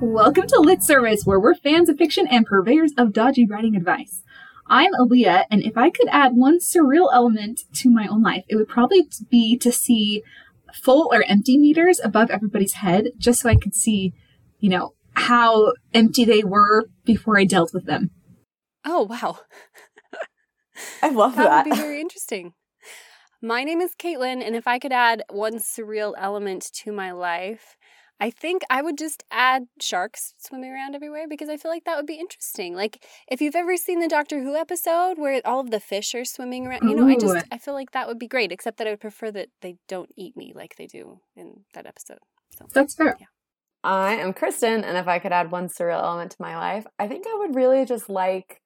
Welcome to Lit Service, where we're fans of fiction and purveyors of dodgy writing advice. I'm Aaliyah, and if I could add one surreal element to my own life, it would probably be to see full or empty meters above everybody's head, just so I could see, you know, how empty they were before I dealt with them. Oh, wow. I love that. That would be very interesting. My name is Caitlin, and if I could add one surreal element to my life, I think I would just add sharks swimming around everywhere because I feel like that would be interesting. Like if you've ever seen the Doctor Who episode where all of the fish are swimming around, you know, Ooh. I just I feel like that would be great. Except that I would prefer that they don't eat me like they do in that episode. So that's fair. Yeah. I am Kristen, and if I could add one surreal element to my life, I think I would really just like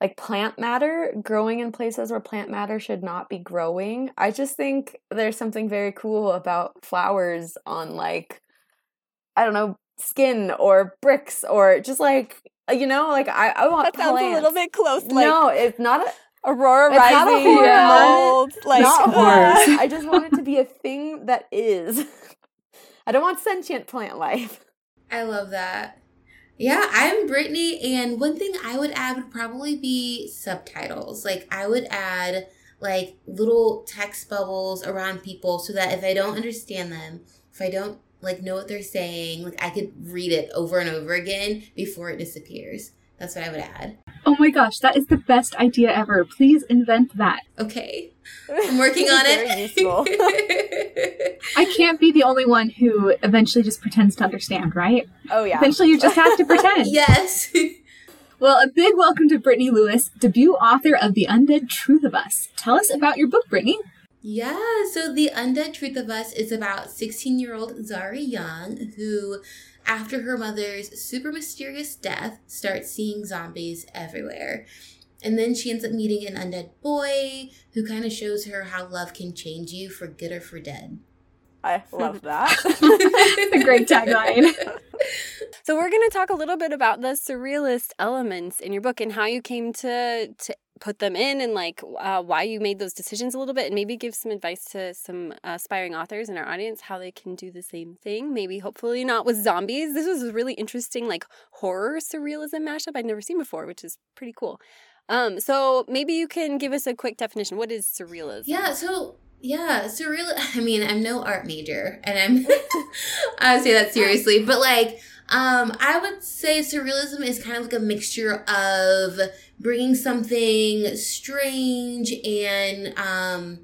like plant matter growing in places where plant matter should not be growing. I just think there's something very cool about flowers on like I don't know, skin or bricks or just like uh, you know, like I, I want that sounds plants. a little bit close. Like no, it's not a Aurora it's rising mold. Like not horror. I just want it to be a thing that is. I don't want sentient plant life. I love that. Yeah, I'm Brittany, and one thing I would add would probably be subtitles. Like I would add like little text bubbles around people so that if I don't understand them, if I don't like know what they're saying. Like I could read it over and over again before it disappears. That's what I would add. Oh my gosh, that is the best idea ever. Please invent that. Okay. I'm working on it. I can't be the only one who eventually just pretends to understand, right? Oh yeah. Eventually you just have to pretend. yes. Well, a big welcome to Brittany Lewis, debut author of The Undead Truth of Us. Tell us about your book, Brittany. Yeah, so The Undead Truth of Us is about 16 year old Zari Young, who, after her mother's super mysterious death, starts seeing zombies everywhere. And then she ends up meeting an undead boy who kind of shows her how love can change you for good or for dead. I love that. it's a great tagline. So we're going to talk a little bit about the surrealist elements in your book and how you came to to put them in and like uh, why you made those decisions a little bit and maybe give some advice to some aspiring authors in our audience how they can do the same thing. Maybe hopefully not with zombies. This was a really interesting like horror surrealism mashup i'd never seen before which is pretty cool. Um so maybe you can give us a quick definition. What is surrealism? Yeah so yeah, surreal. I mean, I'm no art major, and I'm I say that seriously, but like, um, I would say surrealism is kind of like a mixture of bringing something strange and um,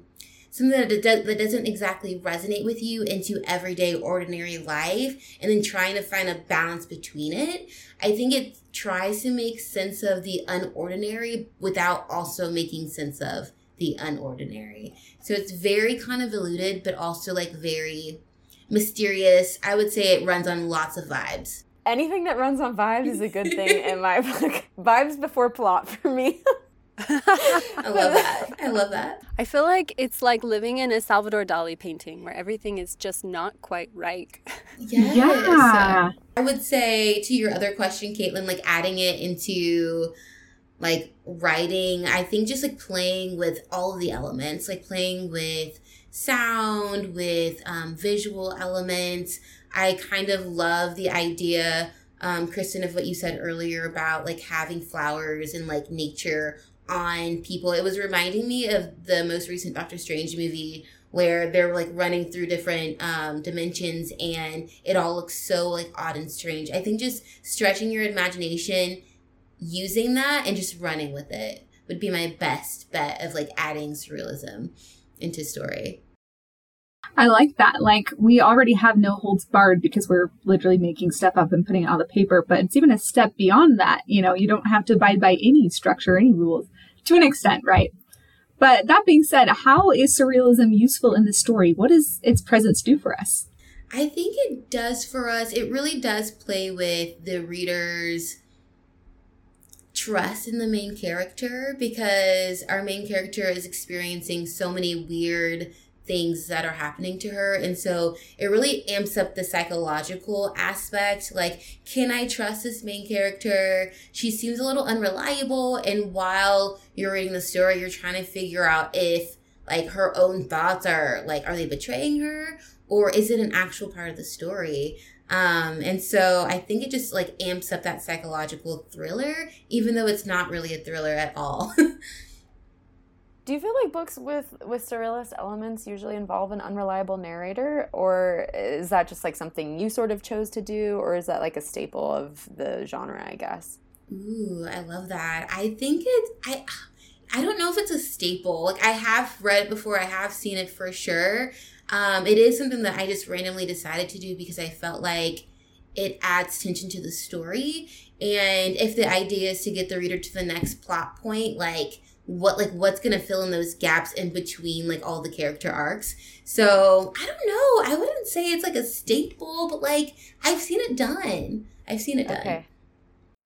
something that, does, that doesn't exactly resonate with you into everyday ordinary life and then trying to find a balance between it i think it tries to make sense of the unordinary without also making sense of the unordinary so it's very convoluted but also like very mysterious i would say it runs on lots of vibes anything that runs on vibes is a good thing in my book. vibes before plot for me. I love that. I love that. I feel like it's like living in a Salvador Dali painting where everything is just not quite right. Yes. Yeah. I would say to your other question, Caitlin, like adding it into like writing, I think just like playing with all the elements, like playing with sound, with um, visual elements, I kind of love the idea, um, Kristen, of what you said earlier about like having flowers and like nature on people. It was reminding me of the most recent Doctor Strange movie where they're like running through different um, dimensions and it all looks so like odd and strange. I think just stretching your imagination, using that and just running with it would be my best bet of like adding surrealism into story. I like that. Like, we already have no holds barred because we're literally making stuff up and putting it on the paper, but it's even a step beyond that. You know, you don't have to abide by any structure, any rules to an extent, right? But that being said, how is surrealism useful in the story? What does its presence do for us? I think it does for us. It really does play with the reader's trust in the main character because our main character is experiencing so many weird things that are happening to her. And so it really amps up the psychological aspect. Like, can I trust this main character? She seems a little unreliable. And while you're reading the story, you're trying to figure out if like her own thoughts are like, are they betraying her? Or is it an actual part of the story? Um, and so I think it just like amps up that psychological thriller, even though it's not really a thriller at all. Do you feel like books with with surrealist elements usually involve an unreliable narrator, or is that just like something you sort of chose to do, or is that like a staple of the genre? I guess. Ooh, I love that. I think it's I. I don't know if it's a staple. Like I have read it before, I have seen it for sure. Um, it is something that I just randomly decided to do because I felt like it adds tension to the story. And if the idea is to get the reader to the next plot point, like what like what's gonna fill in those gaps in between like all the character arcs. So I don't know. I wouldn't say it's like a staple, but like I've seen it done. I've seen it done. Okay.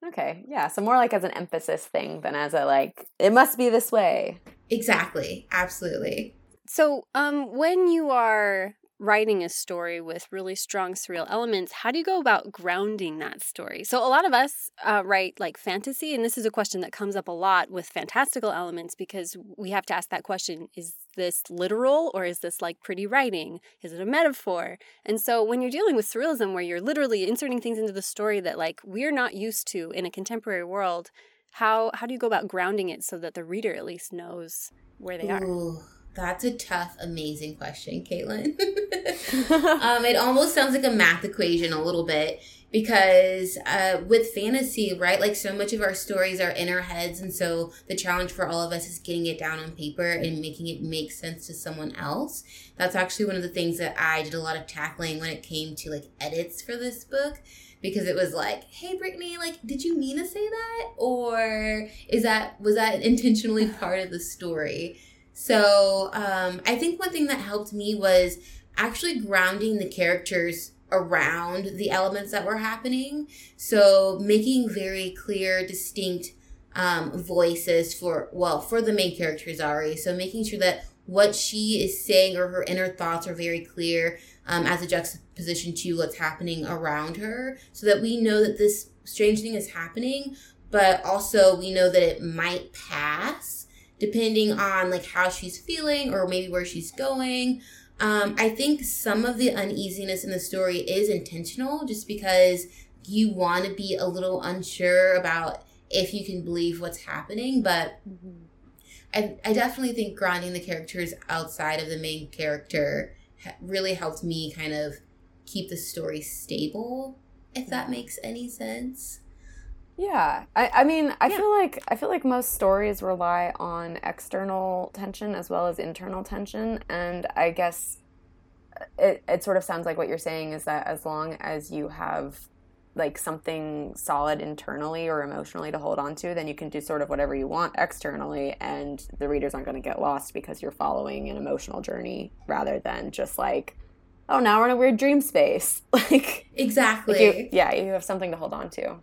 Okay. Yeah. So more like as an emphasis thing than as a like it must be this way. Exactly. Absolutely. So, um, when you are writing a story with really strong surreal elements, how do you go about grounding that story? So, a lot of us uh, write like fantasy, and this is a question that comes up a lot with fantastical elements because we have to ask that question is this literal or is this like pretty writing? Is it a metaphor? And so, when you're dealing with surrealism, where you're literally inserting things into the story that like we're not used to in a contemporary world, how, how do you go about grounding it so that the reader at least knows where they Ooh. That's a tough, amazing question, Caitlin. um, it almost sounds like a math equation a little bit because uh, with fantasy, right, like so much of our stories are in our heads. And so the challenge for all of us is getting it down on paper and making it make sense to someone else. That's actually one of the things that I did a lot of tackling when it came to like edits for this book because it was like, hey Brittany, like, did you mean to say that? Or is that, was that intentionally part of the story? So um, I think one thing that helped me was actually grounding the characters around the elements that were happening. So making very clear, distinct um, voices for, well, for the main character, Zari. So making sure that what she is saying or her inner thoughts are very clear um, as a juxtaposition to what's happening around her so that we know that this strange thing is happening, but also we know that it might pass depending on like how she's feeling or maybe where she's going. Um, I think some of the uneasiness in the story is intentional just because you want to be a little unsure about if you can believe what's happening. But mm-hmm. I, I definitely think grounding the characters outside of the main character really helped me kind of keep the story stable, if that makes any sense. Yeah, I, I mean, I yeah. feel like I feel like most stories rely on external tension as well as internal tension, and I guess it it sort of sounds like what you're saying is that as long as you have like something solid internally or emotionally to hold on to, then you can do sort of whatever you want externally, and the readers aren't going to get lost because you're following an emotional journey rather than just like, oh, now we're in a weird dream space. like exactly, like you, yeah, you have something to hold on to.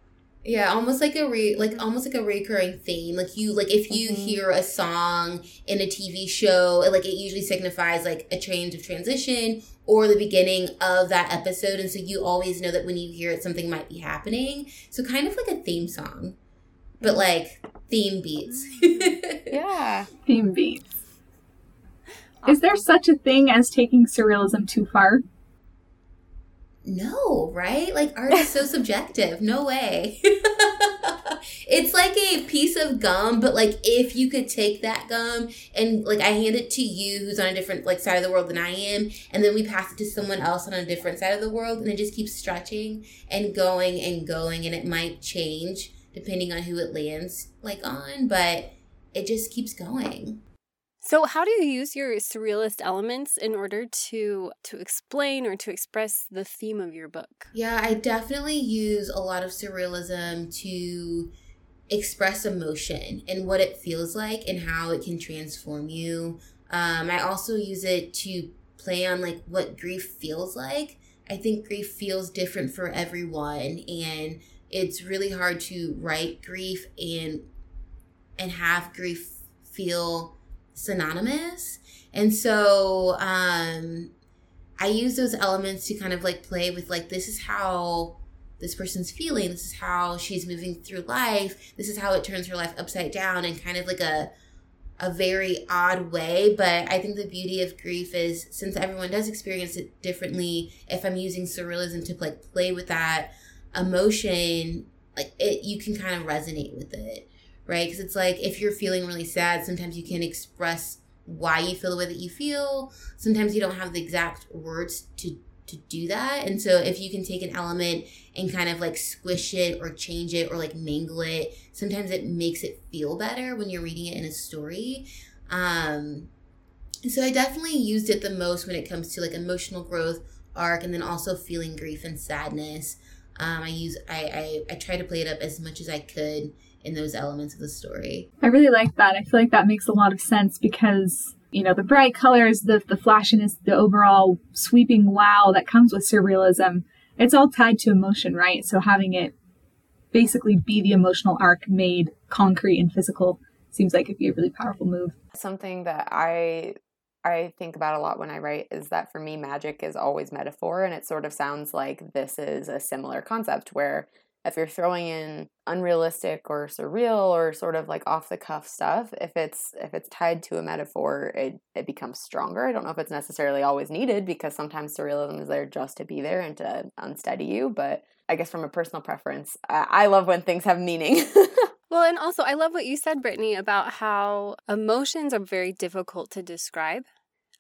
Yeah, almost like a re like almost like a recurring theme. Like you like if you mm-hmm. hear a song in a TV show, like it usually signifies like a change of transition or the beginning of that episode, and so you always know that when you hear it, something might be happening. So kind of like a theme song, but like theme beats. yeah, theme beats. Is there such a thing as taking surrealism too far? No, right? Like art is so subjective. No way. it's like a piece of gum, but like if you could take that gum and like I hand it to you who's on a different like side of the world than I am, and then we pass it to someone else on a different side of the world, and it just keeps stretching and going and going, and it might change depending on who it lands like on, but it just keeps going. So, how do you use your surrealist elements in order to to explain or to express the theme of your book? Yeah, I definitely use a lot of surrealism to express emotion and what it feels like and how it can transform you. Um, I also use it to play on like what grief feels like. I think grief feels different for everyone, and it's really hard to write grief and and have grief feel synonymous. And so um, I use those elements to kind of like play with like, this is how this person's feeling. This is how she's moving through life. This is how it turns her life upside down and kind of like a a very odd way. But I think the beauty of grief is since everyone does experience it differently, if I'm using surrealism to like play with that emotion, like it, you can kind of resonate with it, right? Because it's like if you're feeling really sad, sometimes you can express why you feel the way that you feel. Sometimes you don't have the exact words to to do that. And so if you can take an element and kind of like squish it or change it or like mangle it, sometimes it makes it feel better when you're reading it in a story. Um so I definitely used it the most when it comes to like emotional growth arc and then also feeling grief and sadness. Um I use I I, I try to play it up as much as I could in those elements of the story. I really like that. I feel like that makes a lot of sense because you know, the bright colors, the, the flashiness, the overall sweeping wow that comes with surrealism, it's all tied to emotion, right? So having it basically be the emotional arc made concrete and physical seems like it'd be a really powerful move. Something that I I think about a lot when I write is that for me magic is always metaphor and it sort of sounds like this is a similar concept where if you're throwing in unrealistic or surreal or sort of like off the cuff stuff if it's if it's tied to a metaphor it it becomes stronger. I don't know if it's necessarily always needed because sometimes surrealism is there just to be there and to unsteady you but i guess from a personal preference i, I love when things have meaning. Well and also i love what you said brittany about how emotions are very difficult to describe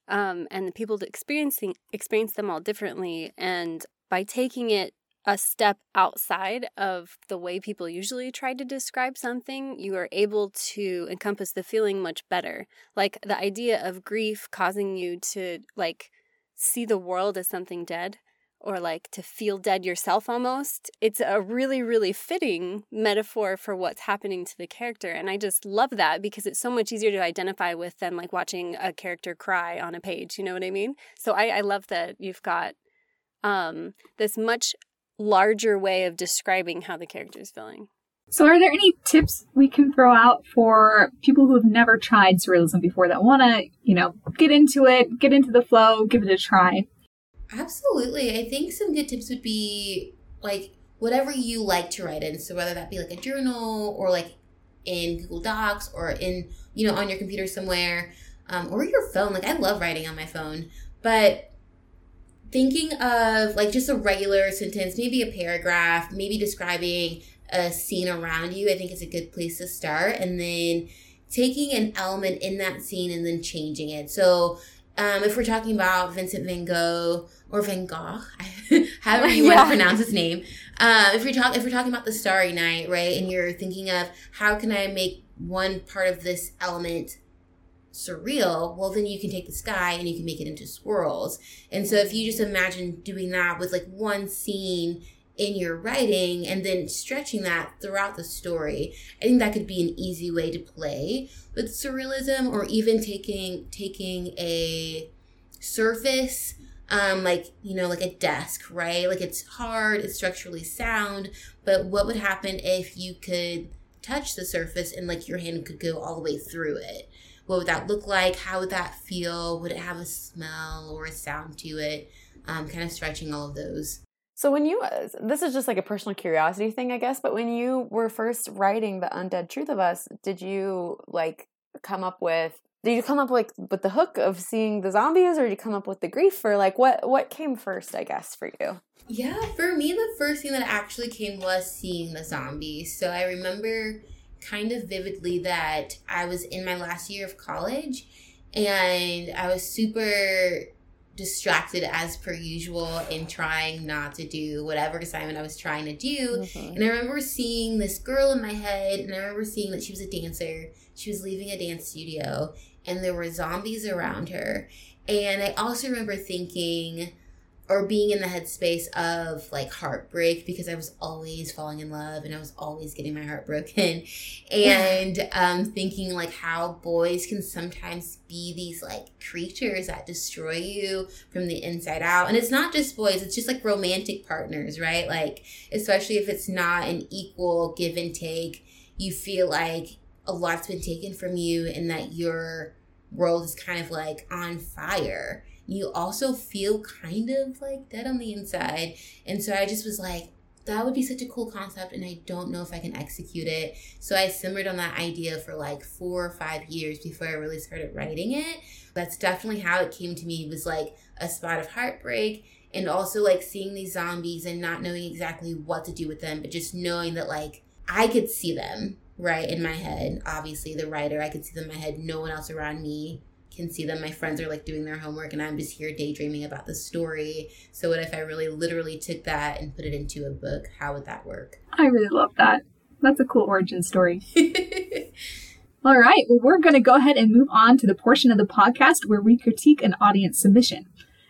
um, and the people experiencing experience them all differently and by taking it a step outside of the way people usually try to describe something, you are able to encompass the feeling much better. Like the idea of grief causing you to like see the world as something dead or like to feel dead yourself almost. It's a really, really fitting metaphor for what's happening to the character. And I just love that because it's so much easier to identify with than like watching a character cry on a page. You know what I mean? So I, I love that you've got um, this much larger way of describing how the character is feeling. So, are there any tips we can throw out for people who have never tried surrealism before that want to, you know, get into it, get into the flow, give it a try? Absolutely. I think some good tips would be like whatever you like to write in. So, whether that be like a journal or like in Google Docs or in, you know, on your computer somewhere um, or your phone. Like, I love writing on my phone, but thinking of like just a regular sentence, maybe a paragraph, maybe describing a scene around you, I think is a good place to start. And then taking an element in that scene and then changing it. So, um, if we're talking about Vincent van Gogh or Van Gogh, however you yeah. want to pronounce his name, uh, if you're talking if we're talking about the Starry Night, right, and you're thinking of how can I make one part of this element surreal, well, then you can take the sky and you can make it into swirls. And so if you just imagine doing that with like one scene in your writing and then stretching that throughout the story, I think that could be an easy way to play with surrealism or even taking taking a surface um like you know like a desk right like it's hard it's structurally sound but what would happen if you could touch the surface and like your hand could go all the way through it what would that look like? How would that feel? Would it have a smell or a sound to it? Um, kind of stretching all of those. So when you, uh, this is just like a personal curiosity thing, I guess. But when you were first writing the Undead Truth of Us, did you like come up with? Did you come up like with the hook of seeing the zombies, or did you come up with the grief, or like what what came first? I guess for you. Yeah, for me, the first thing that actually came was seeing the zombies. So I remember kind of vividly that I was in my last year of college and I was super distracted as per usual in trying not to do whatever assignment I was trying to do. Mm-hmm. And I remember seeing this girl in my head, and I remember seeing that she was a dancer. She was leaving a dance studio, and there were zombies around her. And I also remember thinking, or being in the headspace of like heartbreak because I was always falling in love and I was always getting my heart broken. And um, thinking like how boys can sometimes be these like creatures that destroy you from the inside out. And it's not just boys it's just like romantic partners right? Like especially if it's not an equal give and take you feel like a lot's been taken from you and that your world is kind of like on fire you also feel kind of like dead on the inside. And so I just was like, that would be such a cool concept and I don't know if I can execute it. So I simmered on that idea for like four or five years before I really started writing it. That's definitely how it came to me was like a spot of heartbreak and also like seeing these zombies and not knowing exactly what to do with them, but just knowing that like I could see them right in my head. Obviously, the writer, I could see them in my head. No one else around me can see them. My friends are like doing their homework and I'm just here daydreaming about the story. So, what if I really literally took that and put it into a book? How would that work? I really love that. That's a cool origin story. All right, well, we're going to go ahead and move on to the portion of the podcast where we critique an audience submission.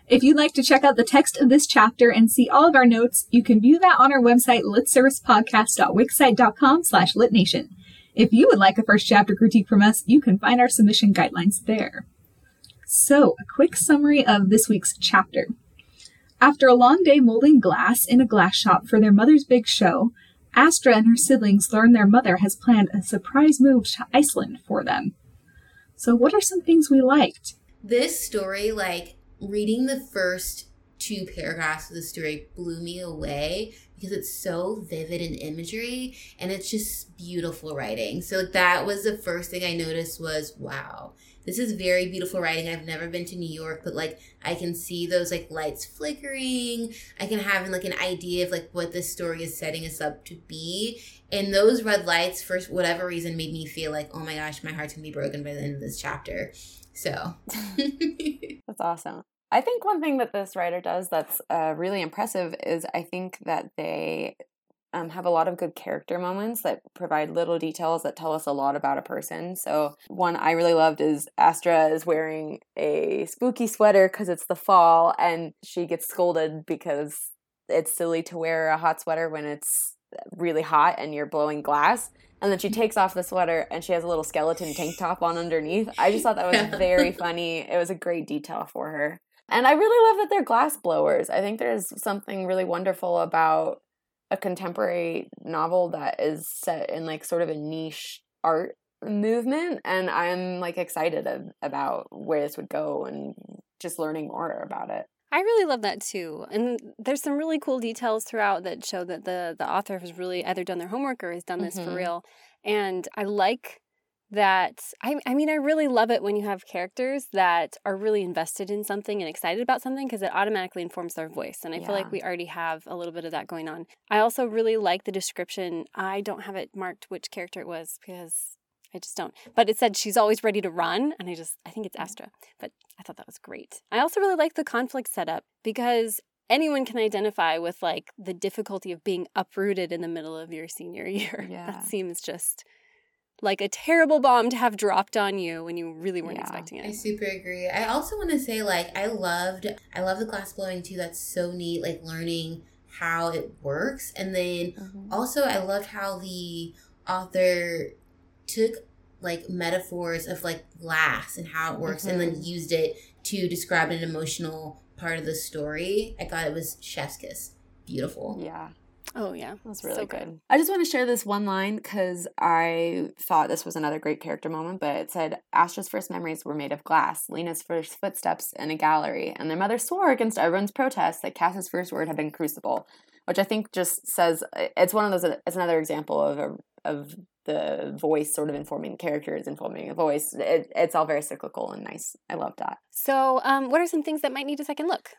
If you'd like to check out the text of this chapter and see all of our notes, you can view that on our website, litservicepodcast.wixsite.com slash litnation. If you would like a first chapter critique from us, you can find our submission guidelines there. So, a quick summary of this week's chapter. After a long day molding glass in a glass shop for their mother's big show, Astra and her siblings learn their mother has planned a surprise move to Iceland for them. So, what are some things we liked? This story, like reading the first two paragraphs of the story, blew me away because it's so vivid in imagery and it's just beautiful writing. So, that was the first thing I noticed was wow this is very beautiful writing. I've never been to New York, but like I can see those like lights flickering. I can have like an idea of like what this story is setting us up to be. And those red lights, for whatever reason, made me feel like, oh my gosh, my heart's gonna be broken by the end of this chapter. So that's awesome. I think one thing that this writer does that's uh, really impressive is I think that they um, have a lot of good character moments that provide little details that tell us a lot about a person. So, one I really loved is Astra is wearing a spooky sweater because it's the fall, and she gets scolded because it's silly to wear a hot sweater when it's really hot and you're blowing glass. And then she takes off the sweater and she has a little skeleton tank top on underneath. I just thought that was very funny. It was a great detail for her. And I really love that they're glass blowers. I think there's something really wonderful about a contemporary novel that is set in like sort of a niche art movement and i'm like excited of, about where this would go and just learning more about it I really love that too. And there's some really cool details throughout that show that the the author has really either done their homework or has done this mm-hmm. for real. And I like that I, I mean i really love it when you have characters that are really invested in something and excited about something because it automatically informs their voice and i yeah. feel like we already have a little bit of that going on i also really like the description i don't have it marked which character it was because i just don't but it said she's always ready to run and i just i think it's mm-hmm. astra but i thought that was great i also really like the conflict setup because anyone can identify with like the difficulty of being uprooted in the middle of your senior year yeah. that seems just like a terrible bomb to have dropped on you when you really weren't yeah, expecting it. I super agree. I also want to say like I loved I love the glass blowing too. That's so neat like learning how it works and then mm-hmm. also I loved how the author took like metaphors of like glass and how it works mm-hmm. and then mm-hmm. used it to describe an emotional part of the story. I thought it was chef's kiss. Beautiful. Yeah. Oh yeah, that's really so good. good. I just want to share this one line because I thought this was another great character moment. But it said Astra's first memories were made of glass, Lena's first footsteps in a gallery, and their mother swore against everyone's protest that Cass's first word had been crucible, which I think just says it's one of those. It's another example of a, of the voice sort of informing characters, informing a voice. It, it's all very cyclical and nice. I love that. So, um, what are some things that might need a second look?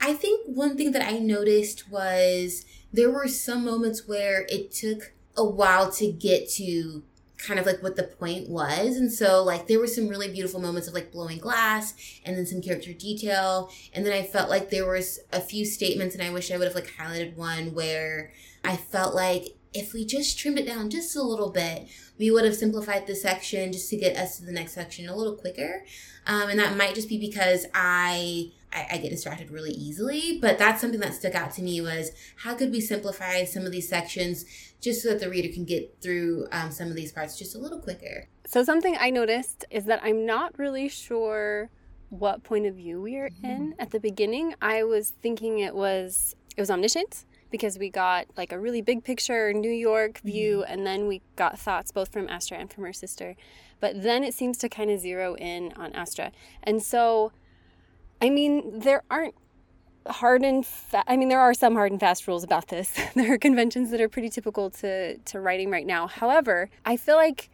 I think one thing that I noticed was there were some moments where it took a while to get to kind of like what the point was. And so like there were some really beautiful moments of like blowing glass and then some character detail. And then I felt like there was a few statements and I wish I would have like highlighted one where I felt like if we just trimmed it down just a little bit, we would have simplified the section just to get us to the next section a little quicker. Um, and that might just be because I I, I, get distracted really easily. But that's something that stuck out to me was how could we simplify some of these sections just so that the reader can get through um, some of these parts just a little quicker. So something I noticed is that I'm not really sure what point of view we are mm-hmm. in at the beginning. I was thinking it was it was omniscient because we got like a really big picture New York view mm-hmm. and then we got thoughts both from Astra and from her sister. But then it seems to kind of zero in on Astra. And so I mean, there aren't hard and fa- I mean there are some hard and fast rules about this. there are conventions that are pretty typical to to writing right now. However, I feel like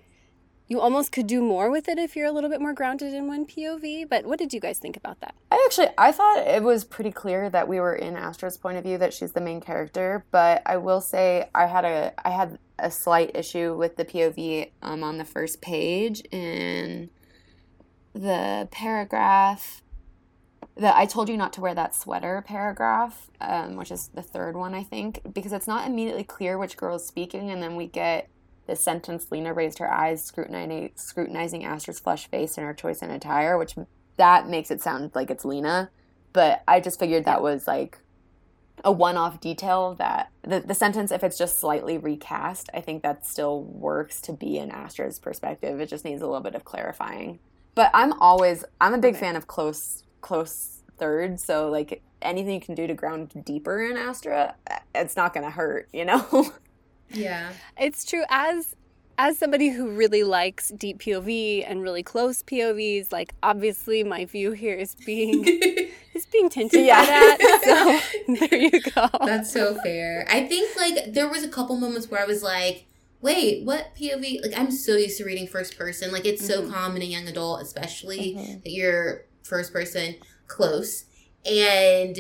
you almost could do more with it if you're a little bit more grounded in one POV. But what did you guys think about that? I actually I thought it was pretty clear that we were in Astra's point of view that she's the main character, but I will say I had a I had a slight issue with the POV um, on the first page in the paragraph the I told you not to wear that sweater paragraph, um, which is the third one, I think, because it's not immediately clear which girl is speaking, and then we get the sentence Lena raised her eyes, scrutinizing, scrutinizing Astra's flushed face and her choice in attire, which that makes it sound like it's Lena. But I just figured that was like a one off detail that the, the sentence, if it's just slightly recast, I think that still works to be in Astra's perspective. It just needs a little bit of clarifying. But I'm always, I'm a big okay. fan of close, close third. So like anything you can do to ground deeper in Astra, it's not going to hurt, you know? Yeah. It's true as as somebody who really likes deep POV and really close POVs, like obviously my view here is being is being tinted yeah. by that. So there you go. That's so fair. I think like there was a couple moments where I was like, wait, what POV? Like I'm so used to reading first person. Like it's mm-hmm. so common in young adult, especially mm-hmm. that you're first person close. And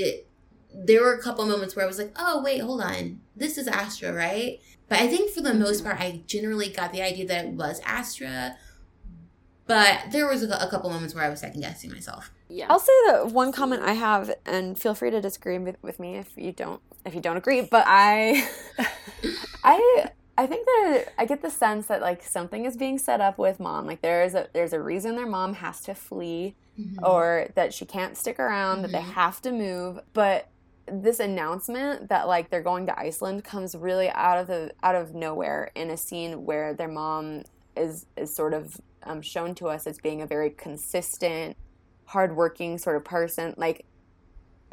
there were a couple moments where I was like, oh wait, hold on. This is Astra, right? But I think for the most mm-hmm. part, I generally got the idea that it was Astra. But there was a, a couple moments where I was second guessing myself. Yeah. I'll say that one comment I have, and feel free to disagree with, with me if you don't if you don't agree. But I, I I think that I get the sense that like something is being set up with mom. Like there is a there's a reason their mom has to flee, mm-hmm. or that she can't stick around, mm-hmm. that they mm-hmm. have to move. But this announcement that like they're going to Iceland comes really out of the out of nowhere in a scene where their mom is is sort of um, shown to us as being a very consistent, hardworking sort of person. Like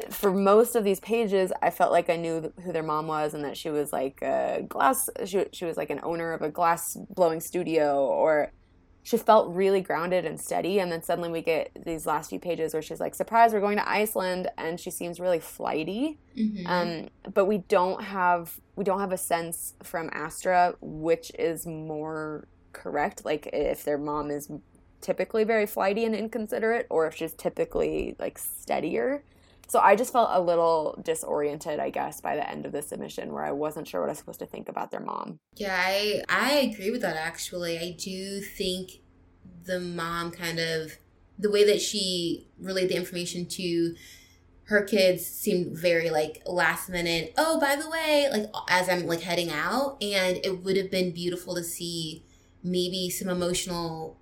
for most of these pages, I felt like I knew who their mom was and that she was like a glass. She she was like an owner of a glass blowing studio or she felt really grounded and steady and then suddenly we get these last few pages where she's like surprise we're going to iceland and she seems really flighty mm-hmm. um, but we don't have we don't have a sense from astra which is more correct like if their mom is typically very flighty and inconsiderate or if she's typically like steadier so i just felt a little disoriented i guess by the end of the submission where i wasn't sure what i was supposed to think about their mom. Yeah i i agree with that actually. I do think the mom kind of the way that she relayed the information to her kids seemed very like last minute. Oh by the way like as i'm like heading out and it would have been beautiful to see maybe some emotional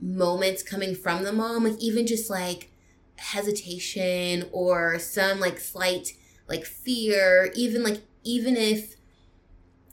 moments coming from the mom like even just like hesitation or some like slight like fear even like even if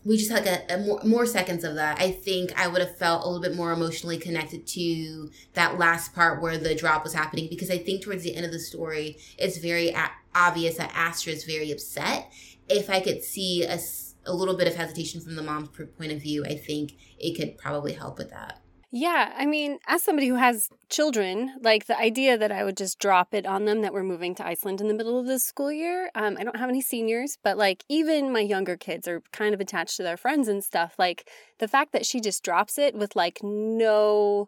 we just had like a, a, more, more seconds of that i think i would have felt a little bit more emotionally connected to that last part where the drop was happening because i think towards the end of the story it's very a- obvious that astra is very upset. If i could see a, a little bit of hesitation from the mom's point of view i think it could probably help with that yeah, I mean, as somebody who has children, like the idea that I would just drop it on them that we're moving to Iceland in the middle of the school year. Um, I don't have any seniors, but like even my younger kids are kind of attached to their friends and stuff. Like the fact that she just drops it with like no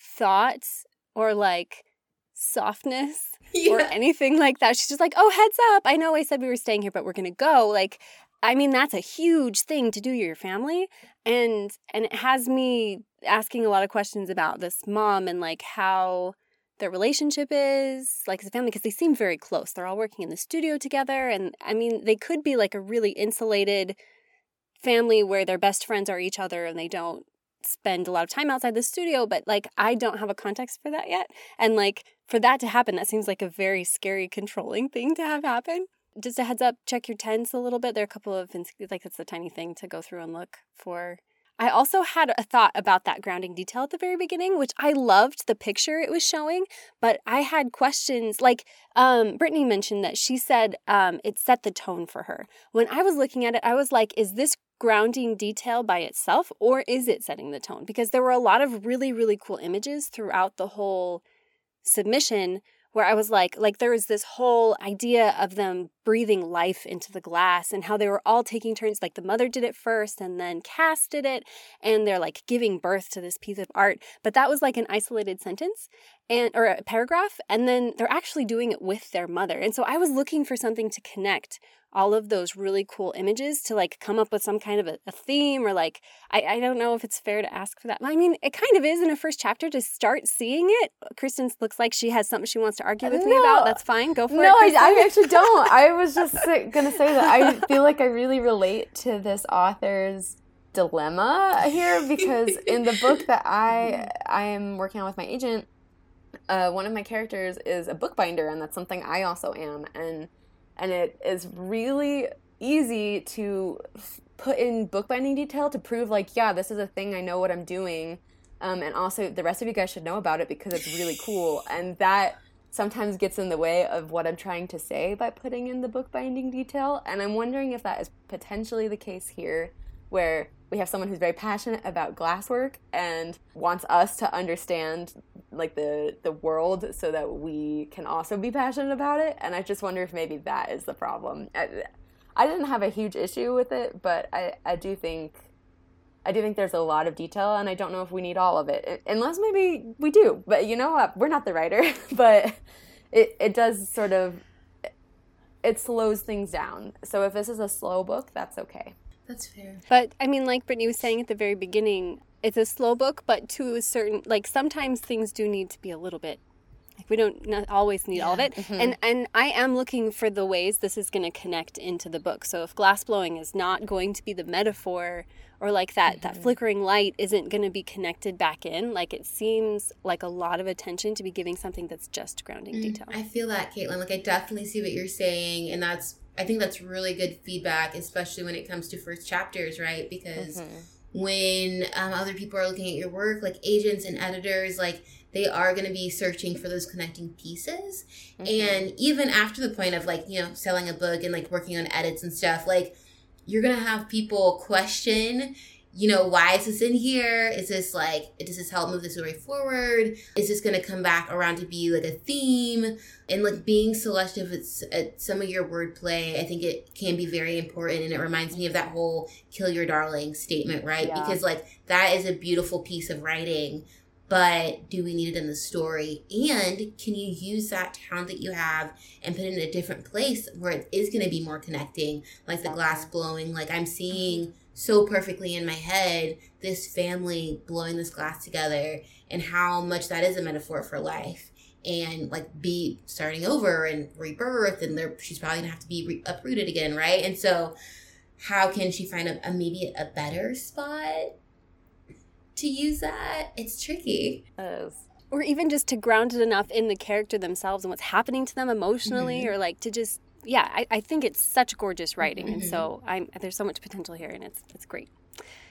thoughts or like softness yeah. or anything like that. She's just like, oh, heads up. I know I said we were staying here, but we're going to go. Like, I mean, that's a huge thing to do to your family. And and it has me asking a lot of questions about this mom and like how their relationship is like as a family because they seem very close. They're all working in the studio together and I mean, they could be like a really insulated family where their best friends are each other and they don't spend a lot of time outside the studio, but like I don't have a context for that yet. And like for that to happen, that seems like a very scary, controlling thing to have happen just a heads up, check your tens a little bit. There are a couple of, like, it's a tiny thing to go through and look for. I also had a thought about that grounding detail at the very beginning, which I loved the picture it was showing, but I had questions. Like um, Brittany mentioned that she said um, it set the tone for her. When I was looking at it, I was like, is this grounding detail by itself or is it setting the tone? Because there were a lot of really, really cool images throughout the whole submission where I was like, like there was this whole idea of them breathing life into the glass and how they were all taking turns. Like the mother did it first and then Cass did it, and they're like giving birth to this piece of art. But that was like an isolated sentence and or a paragraph, and then they're actually doing it with their mother. And so I was looking for something to connect all of those really cool images to like come up with some kind of a, a, theme or like I, I don't know if it's fair to ask for that. I mean it kind of is in a first chapter to start seeing it. Kristen looks like she has something she wants to argue with no. me about. That's fine. Go for no, it no I, I actually don't. I was just gonna say that i feel like i really relate to this author's dilemma here because in the book that i i am working on with my agent uh, one of my characters is a bookbinder and that's something i also am. And and it is really easy to put in bookbinding detail to prove like yeah this is a thing i know what i'm doing. Um, and also the rest of you guys should know about it because it's really cool. And that sometimes gets in the way of what i'm trying to say by putting in the bookbinding detail. And i'm wondering if that is potentially the case here where we have someone who's very passionate about glasswork and wants us to understand like the the world so that we can also be passionate about it. And i just wonder if maybe that is the problem. I, I didn't have a huge issue with it but i i do think i do think there's a lot of detail and i don't know if we need all of it. Unless maybe we do but you know what we're not the writer but it it does sort of it slows things down. So if this is a slow book that's okay that's fair. But I mean, like Brittany was saying at the very beginning, it's a slow book, but to a certain like sometimes things do need to be a little bit like we don't not always need yeah. all of it. Mm-hmm. And and I am looking for the ways this is going to connect into the book. So if glass blowing is not going to be the metaphor or like that mm-hmm. that flickering light isn't going to be connected back in, like it seems like a lot of attention to be giving something that's just grounding mm, detail. I feel that, Caitlin. Like I definitely see what you're saying and that's I think that's really good feedback, especially when it comes to first chapters, right? Because mm-hmm. when um, other people are looking at your work, like agents and editors, like they are going to be searching for those connecting pieces. Mm-hmm. And even after the point of like, you know, selling a book and like working on edits and stuff, like you're going to have people question you know, why is this in here? Is this like, does this help move the story forward? Is this going to come back around to be like a theme? And like being selective at some of your wordplay, I think it can be very important. And it reminds me of that whole kill your darling statement, right? Yeah. Because like that is a beautiful piece of writing. But do we need it in the story? And can you use that talent that you have and put it in a different place where it is going to be more connecting, like the glass blowing? Like I'm seeing so perfectly in my head this family blowing this glass together and how much that is a metaphor for life and like be starting over and rebirth and there she's probably gonna have to be re- uprooted again right and so how can she find a, a maybe a better spot to use that it's tricky or even just to ground it enough in the character themselves and what's happening to them emotionally mm-hmm. or like to just yeah, I, I think it's such gorgeous writing, mm-hmm. and so. I'm there's so much potential here, and it's it's great.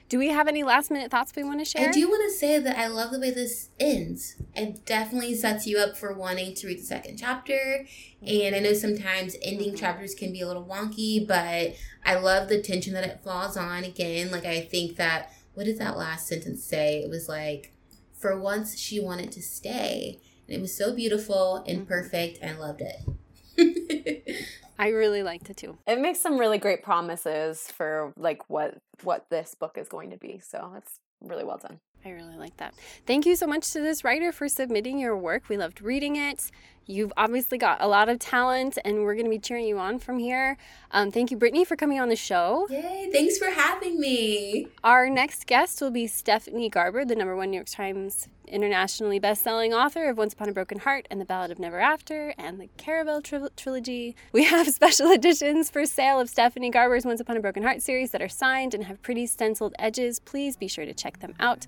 Do we have any last minute thoughts we want to share? I do want to say that I love the way this ends. It definitely sets you up for wanting to read the second chapter. And I know sometimes ending mm-hmm. chapters can be a little wonky, but I love the tension that it falls on. Again, like I think that, what did that last sentence say? It was like, for once she wanted to stay. And it was so beautiful and mm-hmm. perfect. I loved it. I really liked it too. It makes some really great promises for like what what this book is going to be. So it's really well done. I really like that. Thank you so much to this writer for submitting your work. We loved reading it. You've obviously got a lot of talent, and we're going to be cheering you on from here. Um, thank you, Brittany, for coming on the show. Yay! Thanks for having me. Our next guest will be Stephanie Garber, the number one New York Times internationally best-selling author of Once Upon a Broken Heart and The Ballad of Never After and the Caraval tri- trilogy. We have special editions for sale of Stephanie Garber's Once Upon a Broken Heart series that are signed and have pretty stenciled edges. Please be sure to check them out.